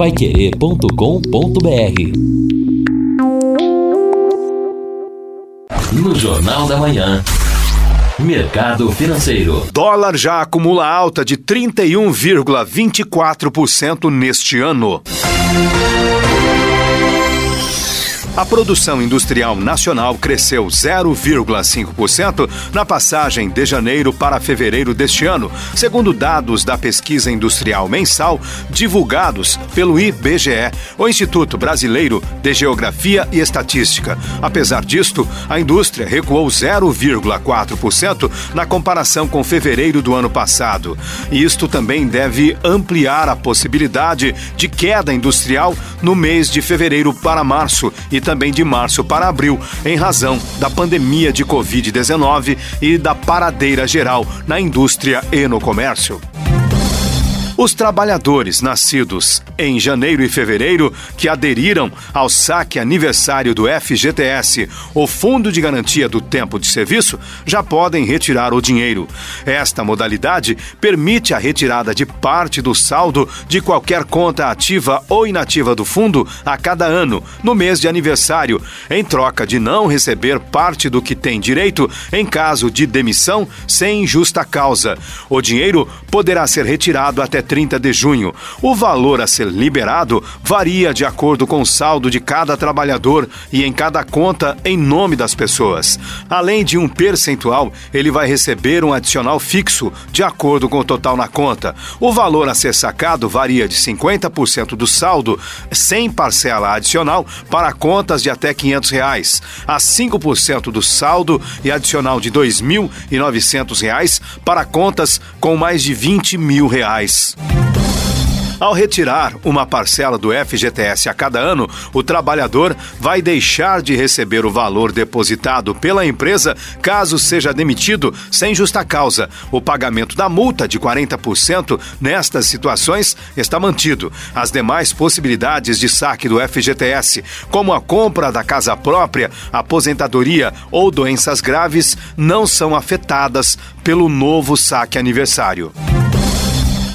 paiquerê.com.br No Jornal da Manhã. Mercado Financeiro. Dólar já acumula alta de 31,24% neste ano. A produção industrial nacional cresceu 0,5% na passagem de janeiro para fevereiro deste ano, segundo dados da pesquisa industrial mensal divulgados pelo IBGE, o Instituto Brasileiro de Geografia e Estatística. Apesar disto, a indústria recuou 0,4% na comparação com fevereiro do ano passado. E isto também deve ampliar a possibilidade de queda industrial no mês de fevereiro para março e também de março para abril, em razão da pandemia de Covid-19 e da paradeira geral na indústria e no comércio. Os trabalhadores nascidos em janeiro e fevereiro que aderiram ao saque aniversário do FGTS, o Fundo de Garantia do Tempo de Serviço, já podem retirar o dinheiro. Esta modalidade permite a retirada de parte do saldo de qualquer conta ativa ou inativa do fundo a cada ano, no mês de aniversário, em troca de não receber parte do que tem direito em caso de demissão sem justa causa. O dinheiro poderá ser retirado até 30 de junho. O valor a ser liberado varia de acordo com o saldo de cada trabalhador e em cada conta em nome das pessoas. Além de um percentual, ele vai receber um adicional fixo de acordo com o total na conta. O valor a ser sacado varia de 50% do saldo sem parcela adicional para contas de até 500 reais, a 5% do saldo e adicional de R$ 2.900 para contas com mais de 20 mil reais. Ao retirar uma parcela do FGTS a cada ano, o trabalhador vai deixar de receber o valor depositado pela empresa caso seja demitido sem justa causa. O pagamento da multa de 40% nestas situações está mantido. As demais possibilidades de saque do FGTS, como a compra da casa própria, aposentadoria ou doenças graves, não são afetadas pelo novo saque aniversário.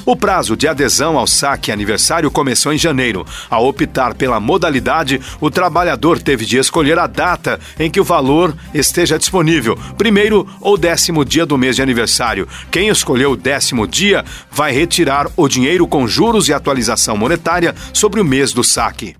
O prazo de adesão ao saque aniversário começou em janeiro. Ao optar pela modalidade, o trabalhador teve de escolher a data em que o valor esteja disponível, primeiro ou décimo dia do mês de aniversário. Quem escolheu o décimo dia vai retirar o dinheiro com juros e atualização monetária sobre o mês do saque.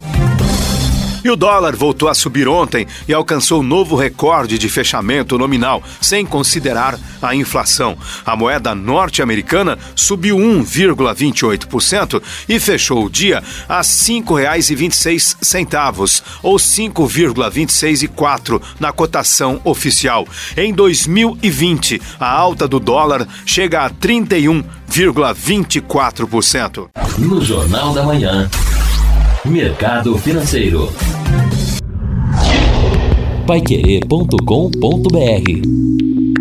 E o dólar voltou a subir ontem e alcançou novo recorde de fechamento nominal, sem considerar a inflação. A moeda norte-americana subiu 1,28% e fechou o dia a R$ 5,26, ou 5,264 na cotação oficial. Em 2020, a alta do dólar chega a 31,24%. No Jornal da Manhã. Mercado Financeiro. Paiquerê.com.br